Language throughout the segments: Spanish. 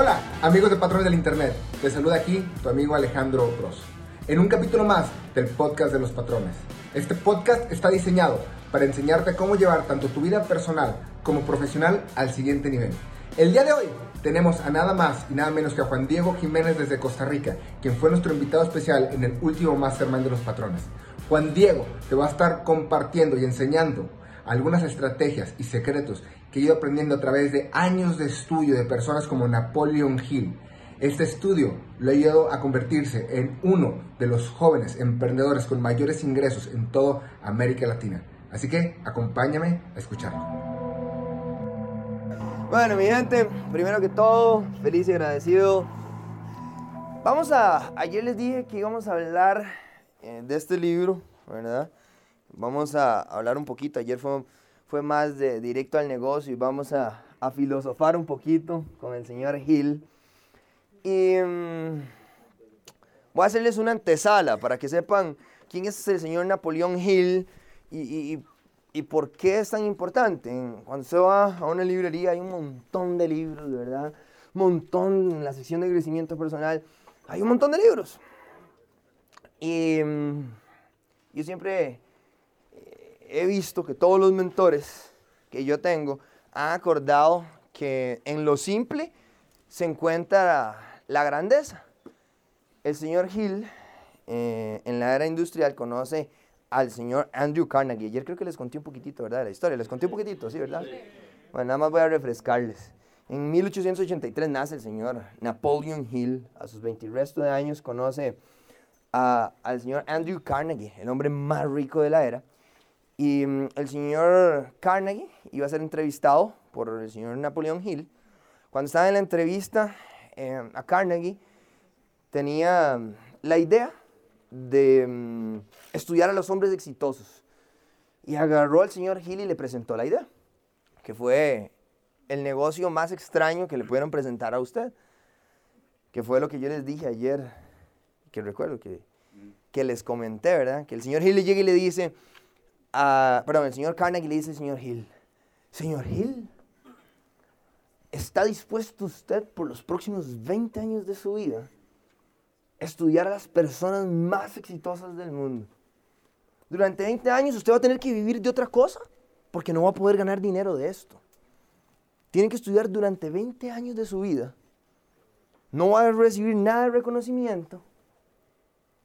Hola, amigos de Patrones del Internet. Te saluda aquí tu amigo Alejandro Bros. En un capítulo más del podcast de los patrones. Este podcast está diseñado para enseñarte cómo llevar tanto tu vida personal como profesional al siguiente nivel. El día de hoy tenemos a nada más y nada menos que a Juan Diego Jiménez desde Costa Rica, quien fue nuestro invitado especial en el último Mastermind de los patrones. Juan Diego te va a estar compartiendo y enseñando algunas estrategias y secretos que he ido aprendiendo a través de años de estudio de personas como Napoleon Hill. Este estudio lo ha ayudado a convertirse en uno de los jóvenes emprendedores con mayores ingresos en toda América Latina. Así que acompáñame a escucharlo. Bueno, mi gente, primero que todo, feliz y agradecido. Vamos a, ayer les dije que íbamos a hablar eh, de este libro, ¿verdad? Vamos a hablar un poquito, ayer fue fue más de directo al negocio y vamos a, a filosofar un poquito con el señor Hill. Y mm, voy a hacerles una antesala para que sepan quién es el señor Napoleón Hill y, y, y por qué es tan importante. Cuando se va a una librería hay un montón de libros, de verdad. Montón en la sección de crecimiento personal. Hay un montón de libros. Y mm, yo siempre he visto que todos los mentores que yo tengo han acordado que en lo simple se encuentra la grandeza. El señor Hill eh, en la era industrial conoce al señor Andrew Carnegie. Ayer creo que les conté un poquitito, ¿verdad? De la historia. Les conté un poquitito, ¿sí, verdad? Bueno, nada más voy a refrescarles. En 1883 nace el señor Napoleon Hill. A sus 20 resto de años conoce al señor Andrew Carnegie, el hombre más rico de la era. Y mm, el señor Carnegie iba a ser entrevistado por el señor Napoleón Hill. Cuando estaba en la entrevista em, a Carnegie, tenía mm, la idea de mm, estudiar a los hombres exitosos. Y agarró al señor Hill y le presentó la idea, que fue el negocio más extraño que le pudieron presentar a usted, que fue lo que yo les dije ayer, que recuerdo que, que les comenté, ¿verdad? Que el señor Hill le llega y le dice, perdón, el señor Carnegie le dice al señor Hill, señor Hill, ¿está dispuesto usted por los próximos 20 años de su vida a estudiar a las personas más exitosas del mundo? Durante 20 años usted va a tener que vivir de otra cosa porque no va a poder ganar dinero de esto. Tiene que estudiar durante 20 años de su vida. No va a recibir nada de reconocimiento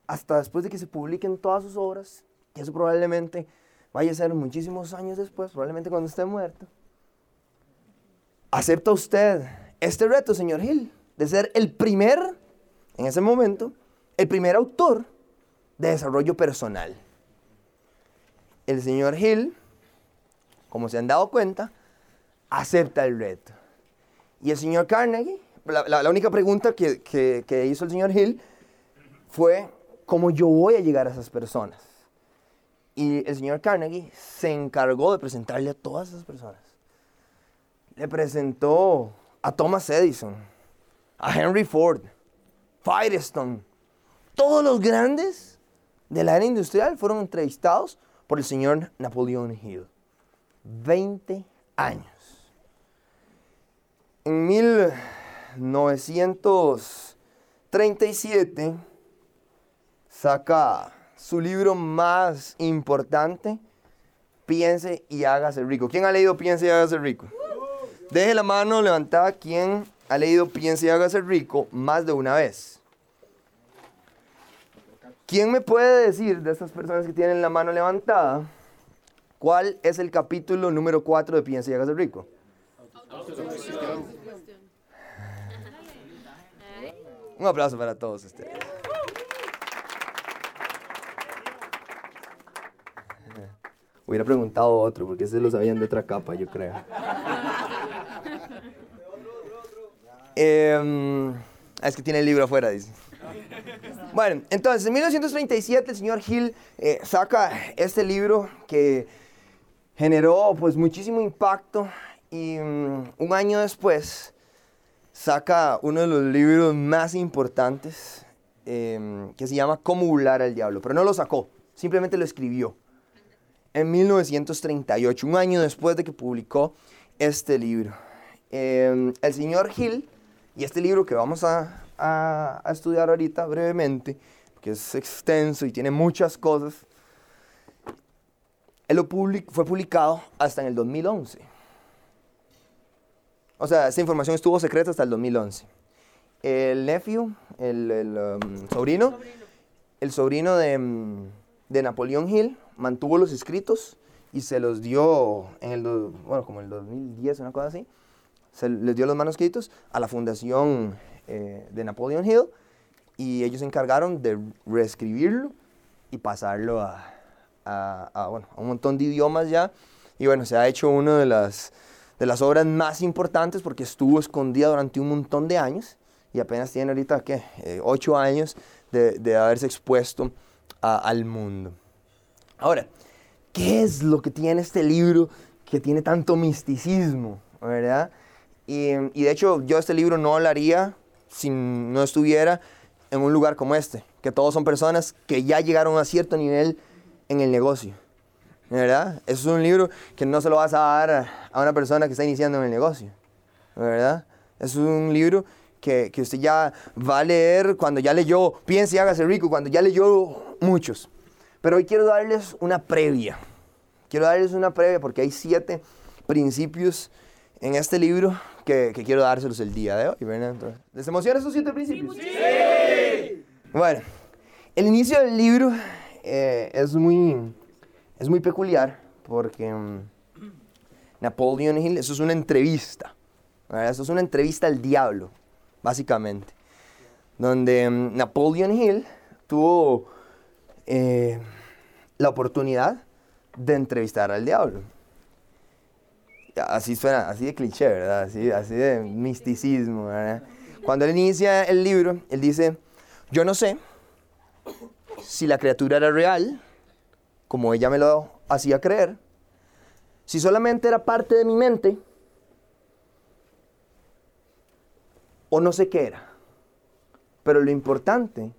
hasta después de que se publiquen todas sus obras. Y eso probablemente vaya a ser muchísimos años después, probablemente cuando esté muerto. ¿Acepta usted este reto, señor Hill, de ser el primer, en ese momento, el primer autor de desarrollo personal? El señor Hill, como se han dado cuenta, acepta el reto. Y el señor Carnegie, la, única pregunta que, que hizo el señor Hill fue, ¿cómo yo voy a llegar a esas personas? Y el señor Carnegie se encargó de presentarle a todas esas personas. Le presentó a Thomas Edison, a Henry Ford, Firestone. Todos los grandes de la era industrial fueron entrevistados por el señor Napoleon Hill. 20 años. En 1937 saca su libro más importante, Piense y hágase rico. ¿Quién ha leído Piense y hágase rico? Deje la mano levantada quien ha leído Piense y hágase rico más de una vez. ¿Quién me puede decir de estas personas que tienen la mano levantada cuál es el capítulo número 4 de Piense y hágase rico? Un aplauso para todos ustedes. Hubiera preguntado otro, porque ese lo sabían de otra capa, yo creo. Em, es que tiene el libro afuera, dice. Bueno, entonces, en 1937 el señor Hill eh, saca este libro que generó pues muchísimo impacto y mm, un año después saca uno de los libros más importantes em, que se llama Cómo burlar al diablo, pero no lo sacó, simplemente lo escribió en 1938, un año después de que publicó este libro. Em, el señor Hill Y este libro que vamos a, a, a estudiar ahorita brevemente, que es extenso y tiene muchas cosas, él lo public- fue publicado hasta en el 2011. O sea, esta información estuvo secreta hasta el 2011. El nephew, el, el, um, sobrino, el sobrino de, mm, de Napoleón Hill, mantuvo los escritos y se los dio en el, bueno, como el 2010, una cosa así, se les dio los manuscritos a la fundación eh, de Napoleon Hill y ellos se encargaron de reescribirlo y pasarlo a, bueno, a un montón de idiomas ya. Y bueno, se ha hecho una de las, de las obras más importantes porque estuvo escondida durante un montón de años y apenas tiene ahorita, ¿qué? Eh, ocho años de, de haberse expuesto a- al mundo. Ahora, ¿qué es lo que tiene este libro que tiene tanto misticismo, verdad? Y, y de hecho, yo este libro no lo haría si no estuviera en un lugar como este, que todos son personas que ya llegaron a cierto nivel en el negocio, ¿verdad? Es un libro que no se lo vas a dar a- una persona que está iniciando en el negocio, ¿verdad? Es un libro que, que usted ya va a leer cuando ya leyó Piense y hágase rico, cuando ya leyó muchos. Pero hoy quiero darles una previa. Quiero darles una previa porque hay siete principios en este libro que, que quiero dárselos el día de hoy. Entonces, ¿Les emociona esos siete principios? Sí. Bueno, el inicio del libro eh, es, muy, es muy peculiar porque mm, Napoleon Hill, eso es una entrevista. Eso es una entrevista al diablo, básicamente. Donde mm, Napoleon Hill tuvo eh, la oportunidad de entrevistar al diablo. Así suena, así de cliché, ¿verdad? Así, así de misticismo. Cuando él inicia el libro, él dice, yo no sé si la criatura era real, como ella me lo hacía creer, si solamente era parte de mi mente, o no sé qué era. Pero lo importante,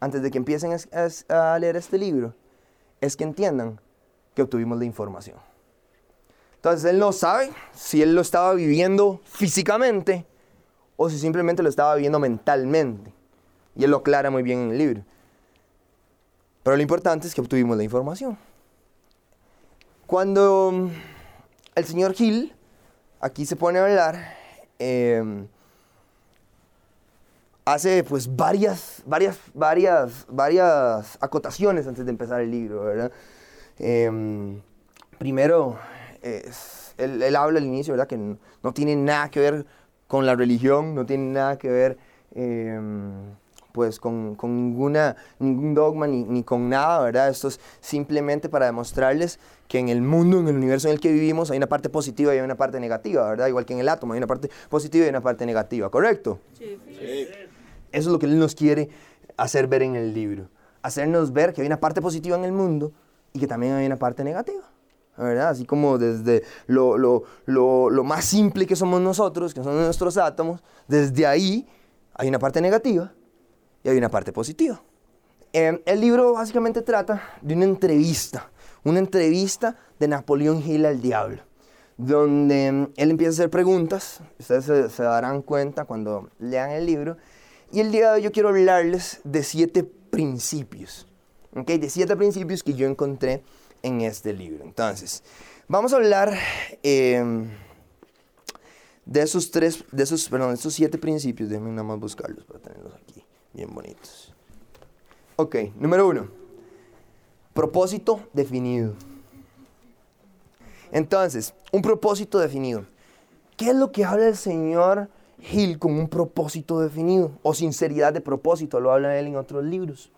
antes de que empiecen a, leer este libro, es que entiendan que obtuvimos la información. Entonces él no sabe si él lo estaba viviendo físicamente o si simplemente lo estaba viviendo mentalmente. Y él lo aclara muy bien en el libro. Pero lo importante es que obtuvimos la información. Cuando mm, el señor Hill aquí se pone a hablar, em, hace pues varias, varias, varias, varias acotaciones antes de empezar el libro, ¿verdad? Em, primero, es- él, él habla al inicio, ¿verdad? Que no tiene nada que ver con la religión, no tiene nada que ver, em, pues, con, con ninguna, ningún dogma ni, ni con nada, ¿verdad? Esto es simplemente para demostrarles que en el mundo, en el universo en el que vivimos, hay una parte positiva y hay una parte negativa, ¿verdad? Igual que en el átomo, hay una parte positiva y una parte negativa, ¿correcto? Eso es lo que Él nos quiere hacer ver en el libro. Hacernos ver que hay una parte positiva en el mundo y que también hay una parte negativa. ¿Verdad? Así como desde lo, lo- lo- lo más simple que somos nosotros, que son nuestros átomos, desde ahí hay una parte negativa y hay una parte positiva. Eh, el libro básicamente trata de una entrevista, una entrevista de Napoleón Hill al diablo, donde mm, él empieza a hacer preguntas, ustedes se darán cuenta cuando lean el libro, y el día de hoy yo quiero hablarles de siete principios, ¿ok? de siete principios que yo encontré en este libro. Entonces, vamos a hablar eh, de esos tres, de esos, perdón, de esos siete principios, déjenme nada más buscarlos para tenerlos aquí, bien bonitos. Ok, número uno. Propósito definido. Entonces, un propósito definido. ¿Qué es lo que habla el señor Hill con un propósito definido? O sinceridad de propósito, lo habla él en otros libros.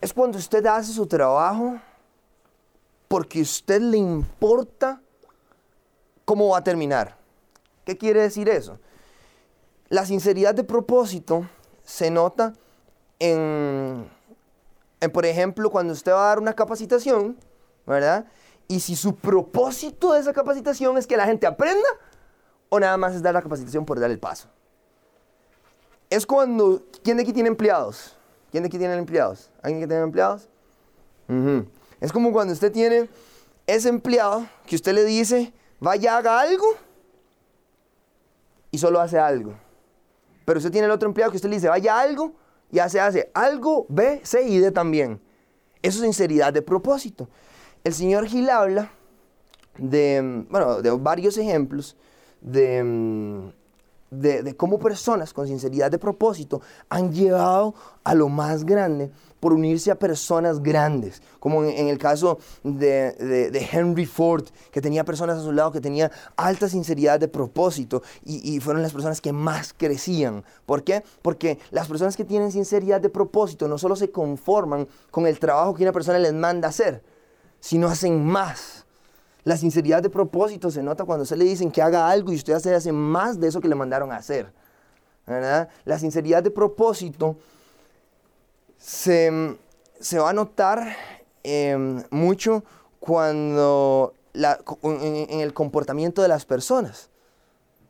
Es cuando usted hace su trabajo porque a usted le importa cómo va a terminar. ¿Qué quiere decir eso? La sinceridad de propósito se nota en, en, por ejemplo, cuando usted va a dar una capacitación, ¿verdad? Y si su propósito de esa capacitación es que la gente aprenda, o nada más es dar la capacitación por dar el paso. Es cuando, ¿quién de aquí tiene empleados? ¿Quién de aquí tiene empleados? ¿Alguien que tiene empleados? Es como cuando usted tiene ese empleado que usted le dice, vaya, haga algo, y solo hace algo. pero usted tiene el otro empleado que usted le dice, vaya algo, ya se hace algo, B, C y D también. Eso es sinceridad de propósito. El señor Gil habla de, bueno, de varios ejemplos de, de, cómo personas con sinceridad de propósito han llevado a lo más grande por unirse a personas grandes, como en, el caso de, de, Henry Ford, que tenía personas a su lado que tenían alta sinceridad de propósito y, y, fueron las personas que más crecían. ¿Por qué? Porque las personas que tienen sinceridad de propósito no solo se conforman con el trabajo que una persona les manda hacer, sino hacen más. La sinceridad de propósito se nota cuando se le dicen que haga algo y usted hace, más de eso que le mandaron a hacer. ¿verdad? La sinceridad de propósito se, va a notar em, mucho cuando en, el comportamiento de las personas,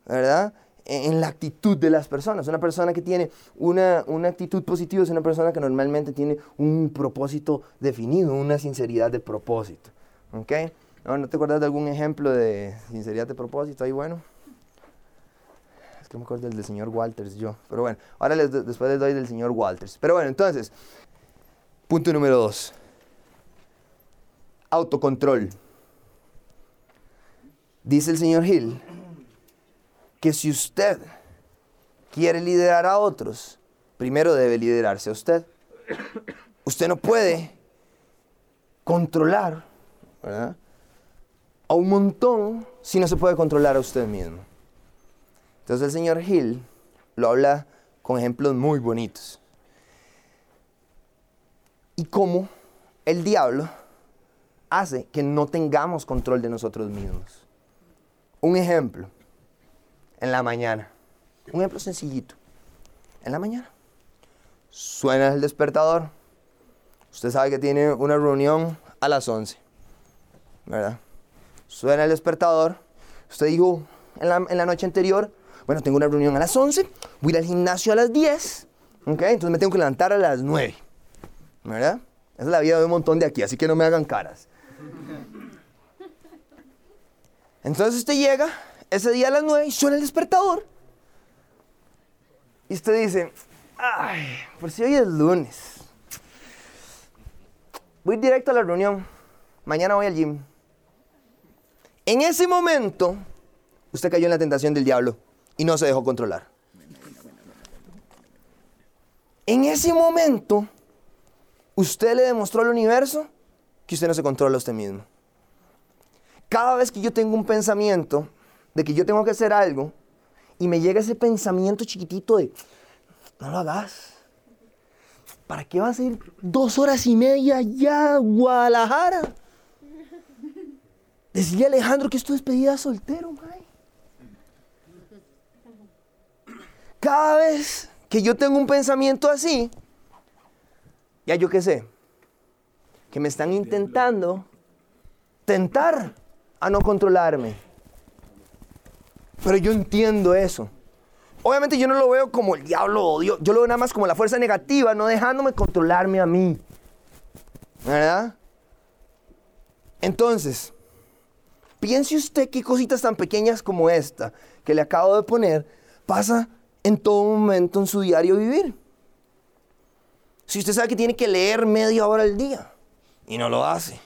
¿verdad? En, la actitud de las personas. Una persona que tiene una, una actitud positiva es una persona que normalmente tiene un propósito definido, una sinceridad de propósito. ¿Ok? ¿No, te acuerdas de algún ejemplo de sinceridad de propósito ahí bueno? Es que me acuerdo del del señor Walters yo. Pero bueno, ahora después les doy del señor Walters. Pero bueno, entonces, punto número dos. Autocontrol. Dice el señor Hill que si usted quiere liderar a otros, primero debe liderarse a usted. Usted no puede controlar, ¿verdad? A un montón si no se puede controlar a usted mismo. Entonces el señor Hill lo habla con ejemplos muy bonitos. Y cómo el diablo hace que no tengamos control de nosotros mismos. Un ejemplo, en la mañana. Un ejemplo sencillito. En la mañana. Suena el despertador. Usted sabe que tiene una reunión a las 11. ¿Verdad? Suena el despertador, usted dijo en la, noche anterior, bueno, tengo una reunión a las 11, voy al gimnasio a las 10, ¿ok? Entonces me tengo que levantar a las 9, ¿verdad? Esa es la vida de un montón de aquí, así que no me hagan caras. Entonces usted llega ese día a las 9 y suena el despertador. Y usted dice, ay, por si hoy es lunes. Voy directo a la reunión. Mañana voy al gym. En ese momento, usted cayó en la tentación del diablo y no se dejó controlar. En ese momento, usted le demostró al universo que usted no se controla a usted mismo. Cada vez que yo tengo un pensamiento de que yo tengo que hacer algo y me llega ese pensamiento chiquitito de, no lo hagas. ¿Para qué vas a ir dos horas y media ya a Guadalajara? Decía Alejandro que es tu despedida soltero, May. Cada vez que yo tengo un pensamiento así, ya yo qué sé, que me están intentando tentar a no controlarme. Pero yo entiendo eso. Obviamente yo no lo veo como el diablo odio, yo lo veo nada más como la fuerza negativa, no dejándome controlarme a mí. ¿Verdad? Entonces, Piense usted qué cositas tan pequeñas como esta que le acabo de poner pasa en todo momento en su diario vivir. Si usted sabe que tiene que leer media hora al día y no lo hace,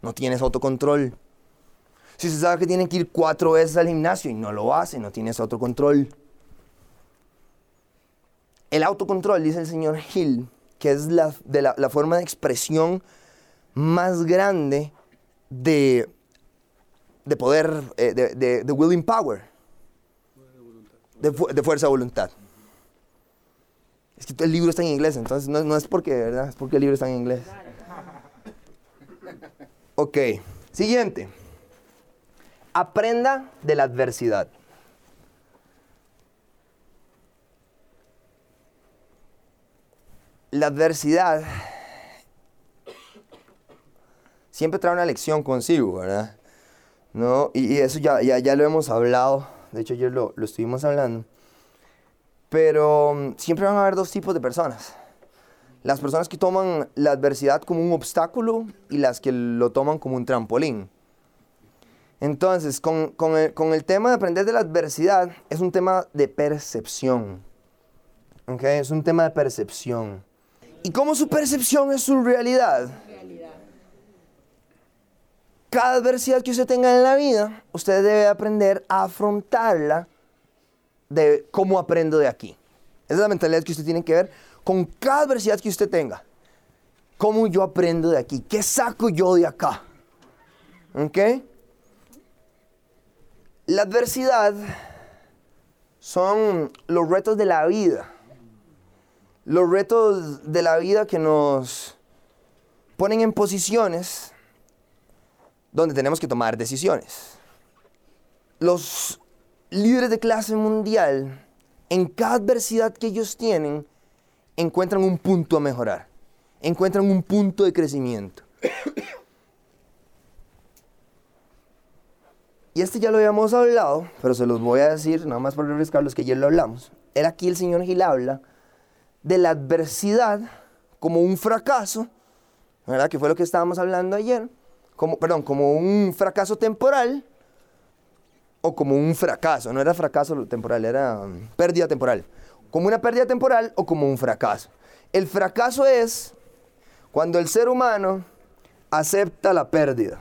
no tienes autocontrol. Si usted sabe que tiene que ir cuatro veces al gimnasio y no lo hace, no tienes autocontrol. El autocontrol, dice el señor Hill, que es la, de la forma de expresión más grande de de poder, eh, de, de, willing power, de, de, fuerza de voluntad. Es que el libro está en inglés, entonces no, no es porque, ¿verdad? Es porque el libro está en inglés. Ok, siguiente. Aprenda de la adversidad. La adversidad siempre trae una lección consigo, ¿verdad? ¿No? Y, eso ya, ya, ya, lo hemos hablado, de hecho ayer lo, lo estuvimos hablando. Pero mm, siempre van a haber dos tipos de personas. Las personas que toman la adversidad como un obstáculo y las que lo toman como un trampolín. Entonces, con, con, el, con el tema de aprender de la adversidad, es un tema de percepción. ¿ok? Es un tema de percepción. ¿Y cómo su percepción es su realidad? Cada adversidad que usted tenga en la vida, usted debe aprender a afrontarla de cómo aprendo de aquí. Esa es la mentalidad que usted tiene que ver con cada adversidad que usted tenga. ¿Cómo yo aprendo de aquí? ¿Qué saco yo de acá? ¿Ok? La adversidad son los retos de la vida. Los retos de la vida que nos ponen en posiciones donde tenemos que tomar decisiones. Los líderes de clase mundial, en cada adversidad que ellos tienen, encuentran un punto a mejorar, encuentran un punto de crecimiento. Y este ya lo habíamos hablado, pero se los voy a decir, nada más para refrescarlos que ayer lo hablamos. Era aquí el señor Gil habla de la adversidad como un fracaso, ¿verdad? Que fue lo que estábamos hablando ayer. Como, perdón, como un fracaso temporal o como un fracaso. No era fracaso temporal, era um, pérdida temporal. Como una pérdida temporal o como un fracaso. El fracaso es cuando el ser humano acepta la pérdida.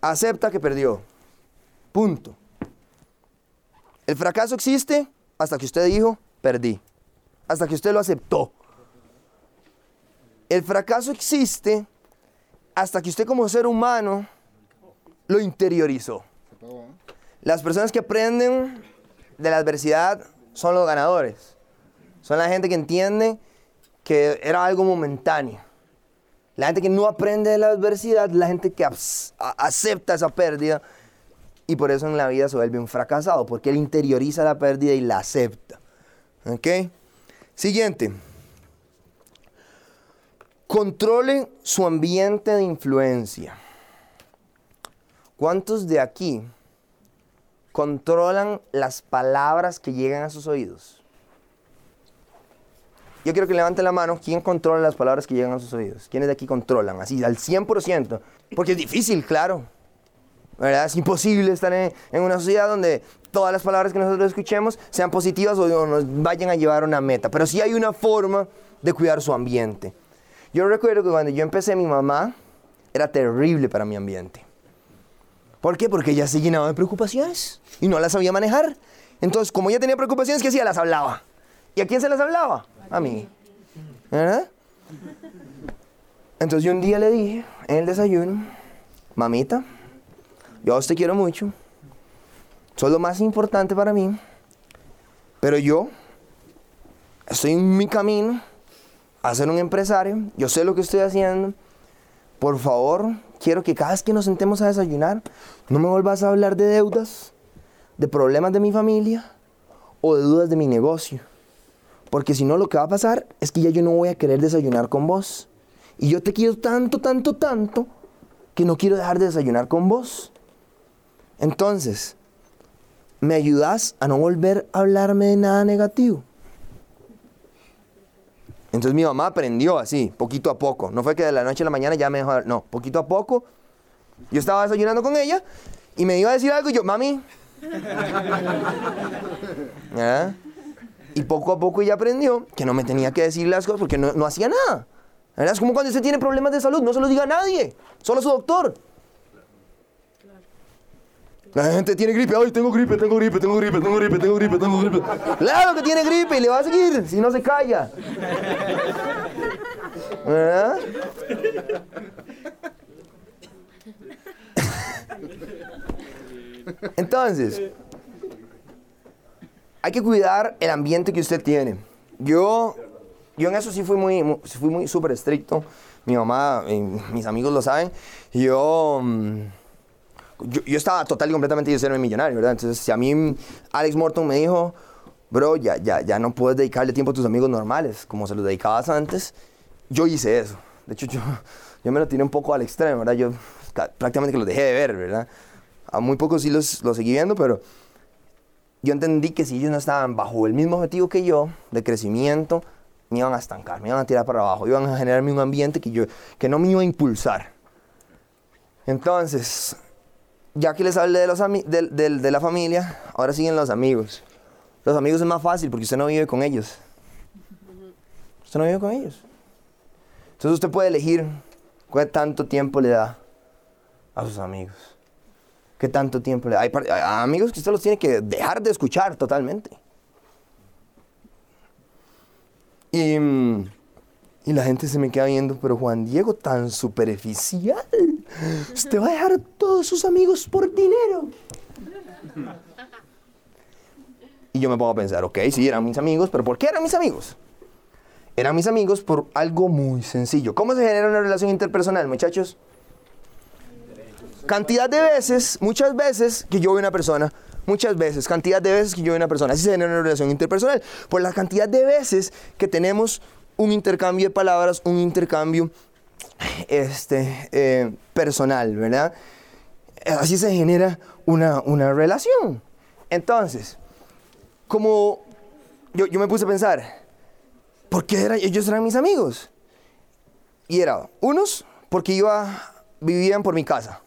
Acepta que perdió. Punto. El fracaso existe hasta que usted dijo, perdí. Hasta que usted lo aceptó. El fracaso existe hasta que usted como ser humano lo interiorizó. Las personas que aprenden de la adversidad son los ganadores. Son la gente que entiende que era algo momentáneo. La gente que no aprende de la adversidad, la gente que acepta esa pérdida y por eso en la vida se vuelve un fracasado, porque él interioriza la pérdida y la acepta. ¿Ok? Siguiente. Controle su ambiente de influencia. ¿Cuántos de aquí controlan las palabras que llegan a sus oídos? Yo quiero que levanten la mano. ¿Quién controla las palabras que llegan a sus oídos? ¿Quiénes de aquí controlan? Así, al 100%. Porque es difícil, claro. ¿verdad? Es imposible estar en, una sociedad donde todas las palabras que nosotros escuchemos sean positivas o, nos vayan a llevar a una meta. Pero sí hay una forma de cuidar su ambiente. Yo recuerdo que cuando yo empecé, mi mamá era terrible para mi ambiente. ¿Por qué? Porque ella se llenaba de preocupaciones y no las sabía manejar. Entonces, como ella tenía preocupaciones, ¿qué hacía? Las hablaba. ¿Y a quién se las hablaba? A mí. Entonces yo un día le dije en el desayuno, mamita, yo a usted quiero mucho, soy lo más importante para mí, pero yo estoy en mi camino a ser un empresario, yo sé lo que estoy haciendo, por favor, quiero que cada vez que nos sentemos a desayunar, no me vuelvas a hablar de deudas, de problemas de mi familia o de dudas de mi negocio. Porque si no, lo que va a pasar es que ya yo no voy a querer desayunar con vos. Y yo te quiero tanto, tanto, tanto, que no quiero dejar de desayunar con vos. Entonces, ¿me ayudas a no volver a hablarme de nada negativo? Entonces mi mamá aprendió así, poquito a poco. No fue que de la noche a la mañana ya me dejó, no, poquito a poco. Yo estaba desayunando con ella y me iba a decir algo y yo, mami. Y poco a poco ella aprendió que no me tenía que decir las cosas porque no, no hacía nada. Es como cuando usted tiene problemas de salud, no se lo diga a nadie, solo a su doctor. La gente tiene gripe, ay, tengo gripe, tengo gripe, tengo gripe, tengo gripe, tengo gripe, tengo gripe. Claro que tiene gripe y le va a seguir si no se calla. ¿Verdad? Entonces, hay que cuidar el ambiente que usted tiene. Yo, yo en eso sí fui muy, fui muy súper estricto. Mi mamá, y mis amigos lo saben. Yo... Mm, yo, estaba total y completamente yo ser millonario, ¿verdad? Entonces, si a mí Alex Morton me dijo, bro, ya, ya, ya no puedes dedicarle tiempo a tus amigos normales, como se los dedicabas antes, yo hice eso. De hecho, yo, yo me lo tiré un poco al extremo, ¿verdad? Yo prácticamente que los dejé de ver, ¿verdad? A muy pocos sí los, los seguí viendo, pero yo entendí que si ellos no estaban bajo el mismo objetivo que yo, de crecimiento, me iban a estancar, me iban a tirar para abajo, iban a generarme un ambiente que, yo, que no me iba a impulsar. Entonces, ya que les hablé de, los de, de, la familia, ahora siguen los amigos. Los amigos es más fácil porque usted no vive con ellos. Usted no vive con ellos. Entonces usted puede elegir qué tanto tiempo le da a sus amigos. ¿Qué tanto tiempo le da? Hay, amigos que usted los tiene que dejar de escuchar totalmente. Y, y la gente se me queda viendo, pero Juan Diego, tan superficial. Usted va a dejar todos sus amigos por dinero. Y yo me pongo a pensar, ok, sí, eran mis amigos, pero ¿por qué eran mis amigos? Eran mis amigos por algo muy sencillo. ¿Cómo se genera una relación interpersonal, muchachos? Cantidad de veces, muchas veces que yo veo una persona, muchas veces, cantidad de veces que yo veo una persona, así se genera una relación interpersonal. Por la cantidad de veces que tenemos un intercambio de palabras, un intercambio este, eh, personal, ¿verdad? Así se genera una, una relación. Entonces, como yo, yo, me puse a pensar, ¿por qué eran, ellos eran mis amigos? Y era, unos, porque iba, vivían por mi casa.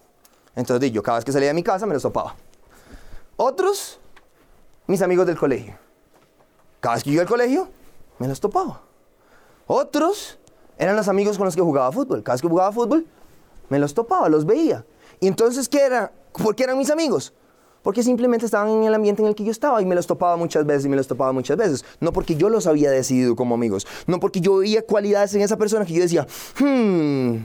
Entonces yo cada vez que salía de mi casa me los topaba. Otros, mis amigos del colegio. Cada vez que iba al colegio, me los topaba. Otros eran los amigos con los que jugaba fútbol. Cada vez que jugaba fútbol, me los topaba, los veía. Y entonces, ¿qué era? ¿Por qué eran mis amigos? porque simplemente estaban en el ambiente en el que yo estaba y me los topaba muchas veces y me los topaba muchas veces. No porque yo los había decidido como amigos, no porque yo veía cualidades en esa persona que yo decía, hmm,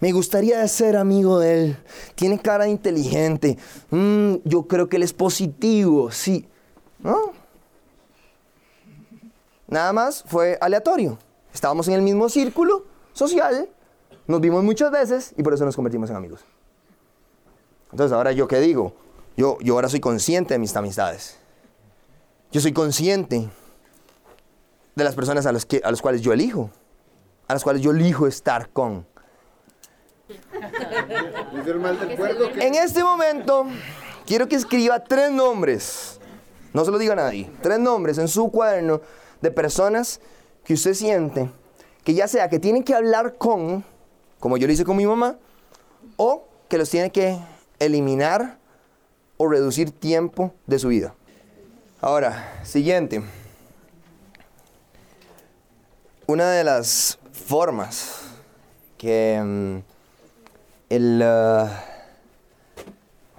me gustaría ser amigo de él, tiene cara inteligente, hmm, yo creo que él es positivo, sí. ¿No? Nada más fue aleatorio. Estábamos en el mismo círculo social, nos vimos muchas veces y por eso nos convertimos en amigos. Entonces, ahora yo qué digo? Yo, ahora soy consciente de mis amistades. Yo soy consciente de las personas a, que, a las cuales yo elijo, a las cuales yo elijo estar con. En este momento, quiero que escriba tres nombres, no se lo diga a nadie, tres nombres en su cuaderno de personas que usted siente que ya sea que tienen que hablar con, como yo lo hice con mi mamá, o que los tiene que eliminar o reducir tiempo de su vida. Ahora, siguiente. Una de las formas que mm, el, uh,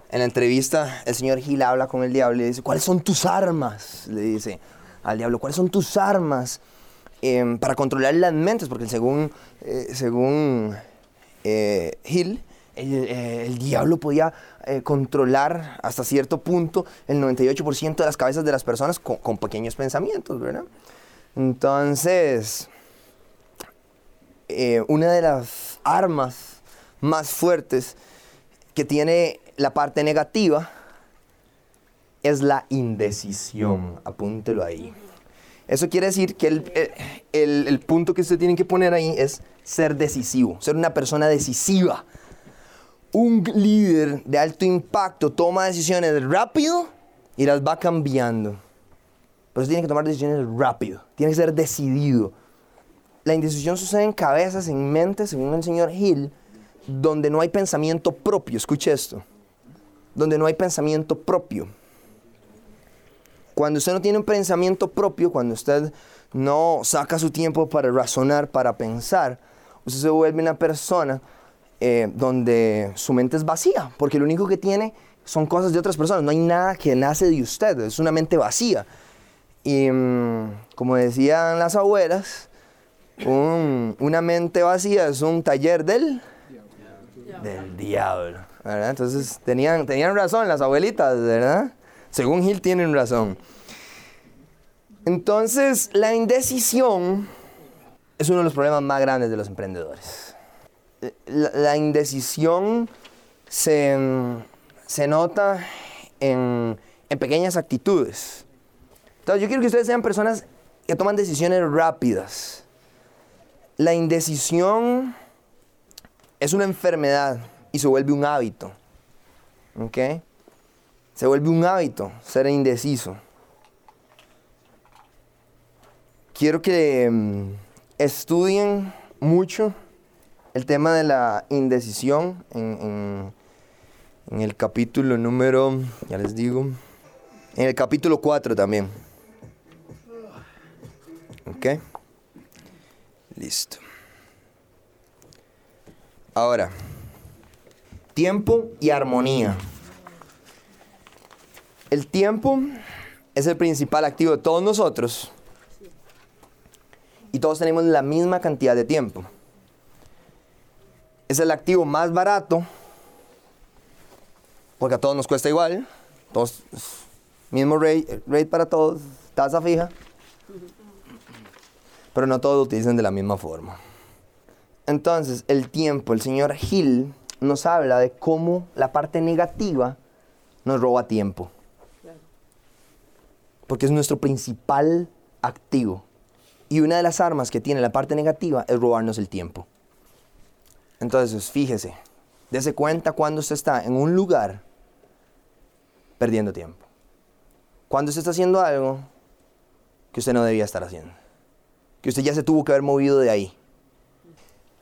en la entrevista el señor Gil habla con el diablo y le dice, ¿cuáles son tus armas? Le dice al diablo, ¿cuáles son tus armas em, para controlar las mentes? Porque según, eh, según eh, Gil, eh, el, diablo podía controlar hasta cierto punto el 98% de las cabezas de las personas con, pequeños pensamientos, ¿verdad? Entonces, una de las armas más fuertes que tiene la parte negativa es la indecisión. Apúntelo ahí. Eso quiere decir que el, el punto que usted tiene que poner ahí es ser decisivo, ser una persona decisiva un líder de alto impacto toma decisiones rápido y las va cambiando. Pero tiene que tomar decisiones rápido, tiene que ser decidido. La indecisión sucede en cabezas, en mentes, según el señor Hill, donde no hay pensamiento propio. Escuche esto. Donde no hay pensamiento propio. Cuando usted no tiene un pensamiento propio, cuando usted no saca su tiempo para razonar, para pensar, usted se vuelve una persona eh, donde su mente es vacía, porque lo único que tiene son cosas de otras personas, no hay nada que nace de usted, es una mente vacía. Y mm, como decían las abuelas, una mente vacía es un taller del, del diablo. Entonces tenían, tenían razón las abuelitas, ¿verdad? Según Gil tienen razón. Entonces la indecisión es uno de los problemas más grandes de los emprendedores la, indecisión se, nota en, pequeñas actitudes. Entonces yo quiero que ustedes sean personas que toman decisiones rápidas. La indecisión es una enfermedad y se vuelve un hábito. ¿Ok? Se vuelve un hábito ser indeciso. Quiero que mm, estudien mucho el tema de la indecisión en, el capítulo número, ya les digo, en el capítulo 4 también. ¿Ok? Listo. Ahora, tiempo y armonía. El tiempo es el principal activo de todos nosotros y todos tenemos la misma cantidad de tiempo. Es el activo más barato porque a todos nos cuesta igual, todos mismo rate, rate para todos, tasa fija, pero no todos lo utilizan de la misma forma. Entonces, el tiempo, el señor Hill nos habla de cómo la parte negativa nos roba tiempo. Porque es nuestro principal activo. Y una de las armas que tiene la parte negativa es robarnos el tiempo. Entonces, fíjese, dése cuenta cuando usted está en un lugar perdiendo tiempo. Cuando usted está haciendo algo que usted no debía estar haciendo. Que usted ya se tuvo que haber movido de ahí.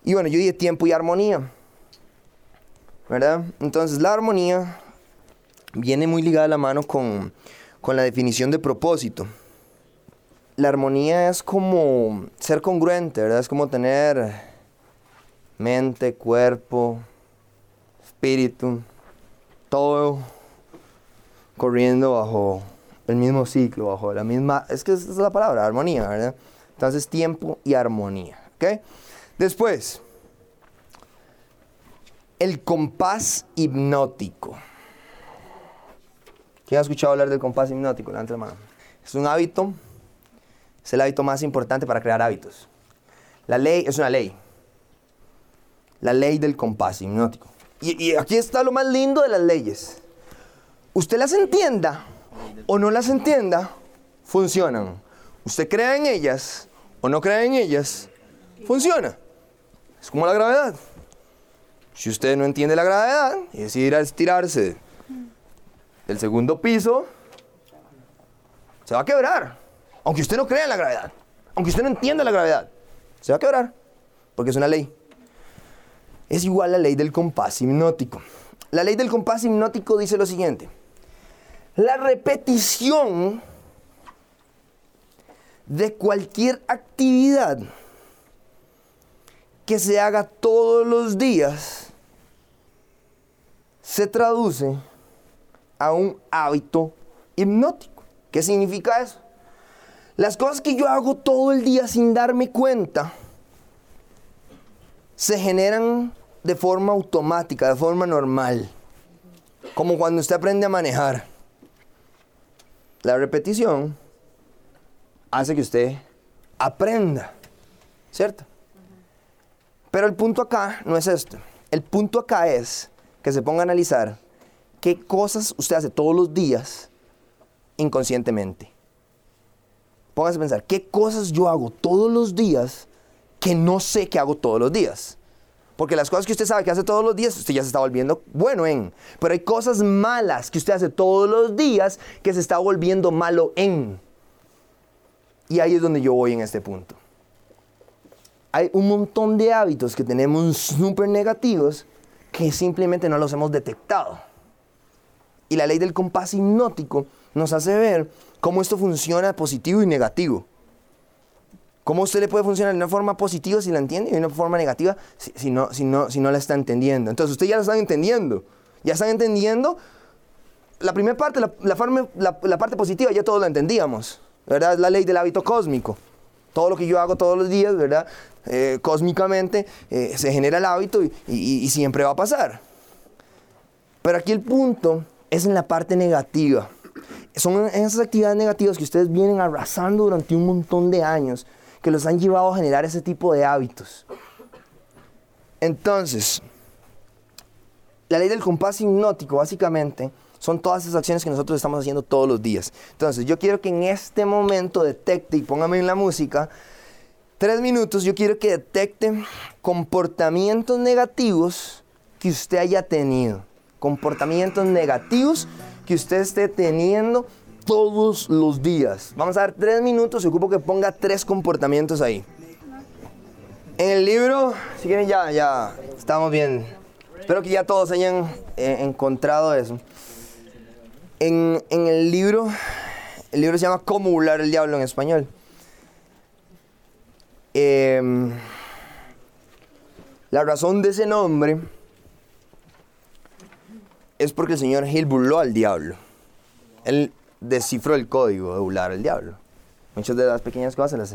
Y bueno, yo dije tiempo y armonía. ¿Verdad? Entonces la armonía viene muy ligada a la mano con, con la definición de propósito. La armonía es como ser congruente, ¿verdad? Es como tener mente, cuerpo, espíritu, todo corriendo bajo el mismo ciclo, bajo la misma, es que esa es la palabra, armonía, ¿verdad? Entonces tiempo y armonía, ¿ok? Después, el compás hipnótico. ¿Quién ha escuchado hablar del compás hipnótico? Levanta la mano. Es un hábito, es el hábito más importante para crear hábitos. La ley es una ley. La ley del compás hipnótico. Y, aquí está lo más lindo de las leyes. Usted las entienda o no las entienda, funcionan. Usted crea en ellas o no crea en ellas, funciona. Es como la gravedad. Si usted no entiende la gravedad y decide estirarse del segundo piso, se va a quebrar. Aunque usted no crea en la gravedad. Aunque usted no entienda la gravedad. Se va a quebrar. Porque es una ley. Es igual la ley del compás hipnótico. La ley del compás hipnótico dice lo siguiente. La repetición de cualquier actividad que se haga todos los días se traduce a un hábito hipnótico. ¿Qué significa eso? Las cosas que yo hago todo el día sin darme cuenta se generan de forma automática, de forma normal. Como cuando usted aprende a manejar. La repetición hace que usted aprenda, ¿cierto? Pero el punto acá no es esto. El punto acá es que se ponga a analizar qué cosas usted hace todos los días inconscientemente. Póngase a pensar, ¿qué cosas yo hago todos los días que no sé que hago todos los días? Porque las cosas que usted sabe que hace todos los días, usted ya se está volviendo bueno en. Pero hay cosas malas que usted hace todos los días que se está volviendo malo en. Y ahí es donde yo voy en este punto hay un montón de hábitos que tenemos súper negativos que simplemente no los hemos detectado. Y la ley del compás hipnótico nos hace ver cómo esto funciona positivo y negativo. Cómo usted le puede funcionar de una forma positiva si la entiende y de una forma negativa si, no, si, no, si no la está entendiendo. Entonces, usted ya la están entendiendo. Ya están entendiendo. La primera parte, la, la, parte positiva, ya todos la entendíamos. ¿Verdad? Es la ley del hábito cósmico todo lo que yo hago todos los días, ¿verdad? Eh, cósmicamente eh, se genera el hábito y, siempre va a pasar. Pero aquí el punto es en la parte negativa. Son esas actividades negativas que ustedes vienen arrasando durante un montón de años que los han llevado a generar ese tipo de hábitos. Entonces, la ley del compás hipnótico básicamente son todas esas acciones que nosotros estamos haciendo todos los días. Entonces, yo quiero que en este momento detecte y póngame en la música, tres minutos, yo quiero que detecte comportamientos negativos que usted haya tenido. Comportamientos negativos que usted esté teniendo todos los días. Vamos a dar tres minutos y ocupo que ponga tres comportamientos ahí. En el libro, si quieren ya, ya estamos bien. Espero que ya todos hayan eh, encontrado eso. En, el libro, el libro se llama Cómo burlar el diablo en español. Em, la razón de ese nombre es porque el señor Hill burló al diablo. Él descifró el código de burlar al diablo. Muchas de las pequeñas cosas las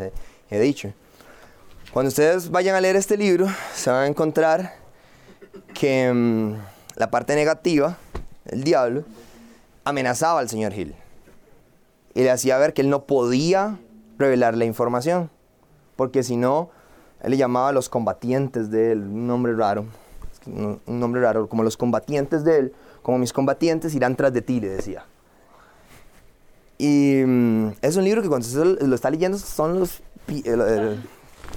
he, dicho. Cuando ustedes vayan a leer este libro, se van a encontrar que mm, la parte negativa, el diablo, amenazaba al señor Hill. Y le hacía ver que él no podía revelar la información. Porque si no, él le llamaba a los combatientes de él, un nombre raro. Un nombre raro, como los combatientes de él, como mis combatientes irán tras de ti, le decía. Y mm, es un libro que cuando usted lo, está leyendo son los...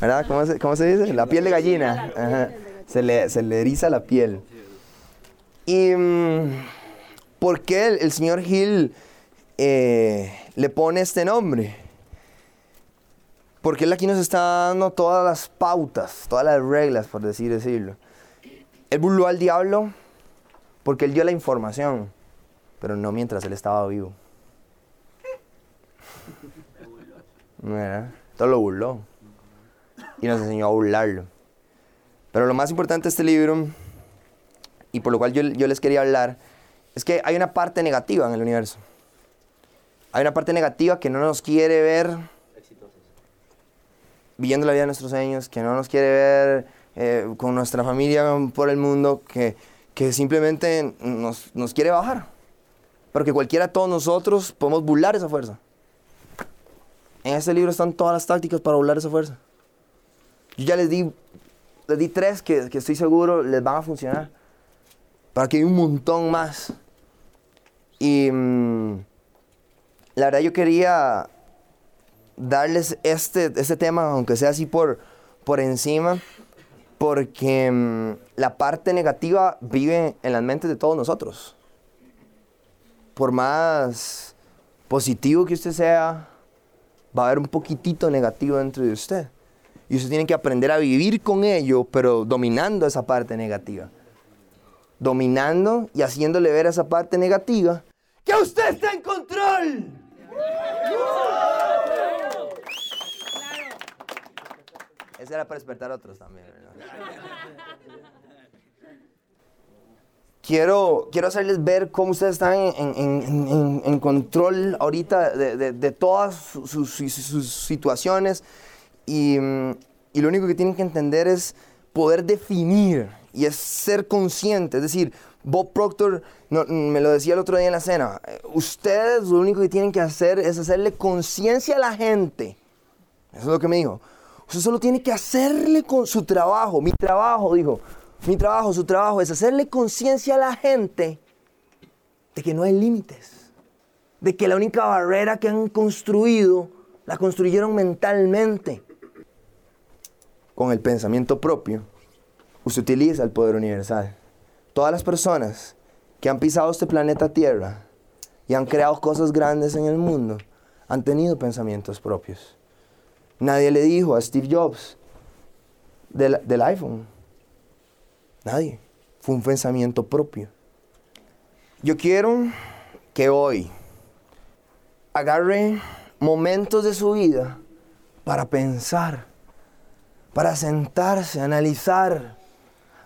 ¿Verdad? ¿Cómo se, cómo se dice? La piel de gallina. Ajá. Se, le, se le eriza la piel. ¿Y mm, por qué el, el señor Hill eh, le pone este nombre? Porque él aquí nos está dando todas las pautas, todas las reglas, por decir decirlo. Él burló al diablo porque él dio la información, pero no mientras él estaba vivo. Todo lo burló. Y nos enseñó a burlarlo. Pero lo más importante de este libro, y por lo cual yo, yo les quería hablar, es que hay una parte negativa en el universo. Hay una parte negativa que no nos quiere ver viviendo la vida de nuestros sueños, que no nos quiere ver eh, con nuestra familia por el mundo, que, que simplemente nos, nos quiere bajar. Pero que cualquiera de todos nosotros podemos burlar esa fuerza. En este libro están todas las tácticas para burlar esa fuerza. Yo ya les di, les di tres que, que estoy seguro les van a funcionar. Para que hay un montón más. Y mm, la verdad yo quería darles este, este tema, aunque sea así por, por encima, porque mm, la parte negativa vive en las mentes de todos nosotros. Por más positivo que usted sea, va a haber un poquitito negativo dentro de usted. Y usted tiene que aprender a vivir con ello, pero dominando esa parte negativa. Dominando y haciéndole ver esa parte negativa que usted está en control. Ese era para despertar a otros también. Quiero, quiero hacerles ver cómo ustedes están en, en- en- en- control ahorita de, de- de todas sus, sus- sus- situaciones y, y lo único que tienen que entender es poder definir y es ser consciente. Es decir, Bob Proctor no- me lo decía el otro día en la cena. eh, Ustedes lo único que tienen que hacer es hacerle conciencia a la gente. Eso es lo que me dijo. Usted solo tiene que hacerle con su trabajo. Mi trabajo, dijo. Mi trabajo, su trabajo es hacerle conciencia a la gente de que no hay límites. De que la única barrera que han construido la construyeron mentalmente. Con el pensamiento propio, usted utiliza el poder universal. Todas las personas que han pisado este planeta Tierra y han creado cosas grandes en el mundo han tenido pensamientos propios. Nadie le dijo a Steve Jobs del, del iPhone. Nadie. Fue un pensamiento propio. Yo quiero que hoy agarre momentos de su vida para pensar, para sentarse, analizar,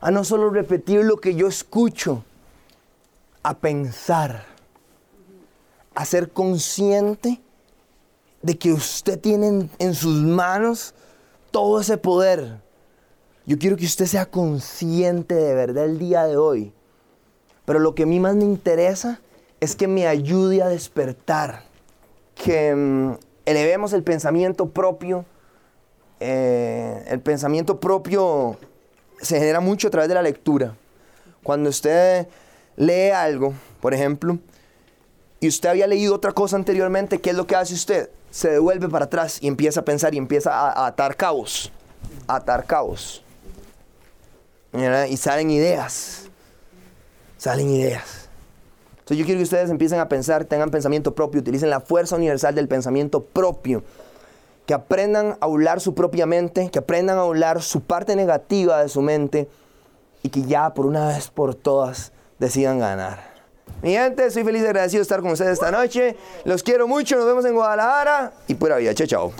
a no solo repetir lo que yo escucho, a pensar, a ser consciente de que usted tiene en, sus manos todo ese poder. Yo quiero que usted sea consciente de verdad el día de hoy. Pero lo que a mí más me interesa es que me ayude a despertar. Que mm, elevemos el pensamiento propio. Eh, el pensamiento propio se genera mucho a través de la lectura. Cuando usted lee algo, por ejemplo, y usted había leído otra cosa anteriormente, ¿qué es lo que hace usted? Se devuelve para atrás y empieza a pensar y empieza a, atar cabos. Atar cabos. Y salen ideas. Salen ideas. Entonces yo quiero que ustedes empiecen a pensar, tengan pensamiento propio, utilicen la fuerza universal del pensamiento propio. Que aprendan a hablar su propia mente, que aprendan a hablar su parte negativa de su mente y que ya por una vez por todas decidan ganar. Mi gente, soy feliz y agradecido de estar con ustedes esta noche. Los quiero mucho, nos vemos en Guadalajara y pura vida. Chao, chao.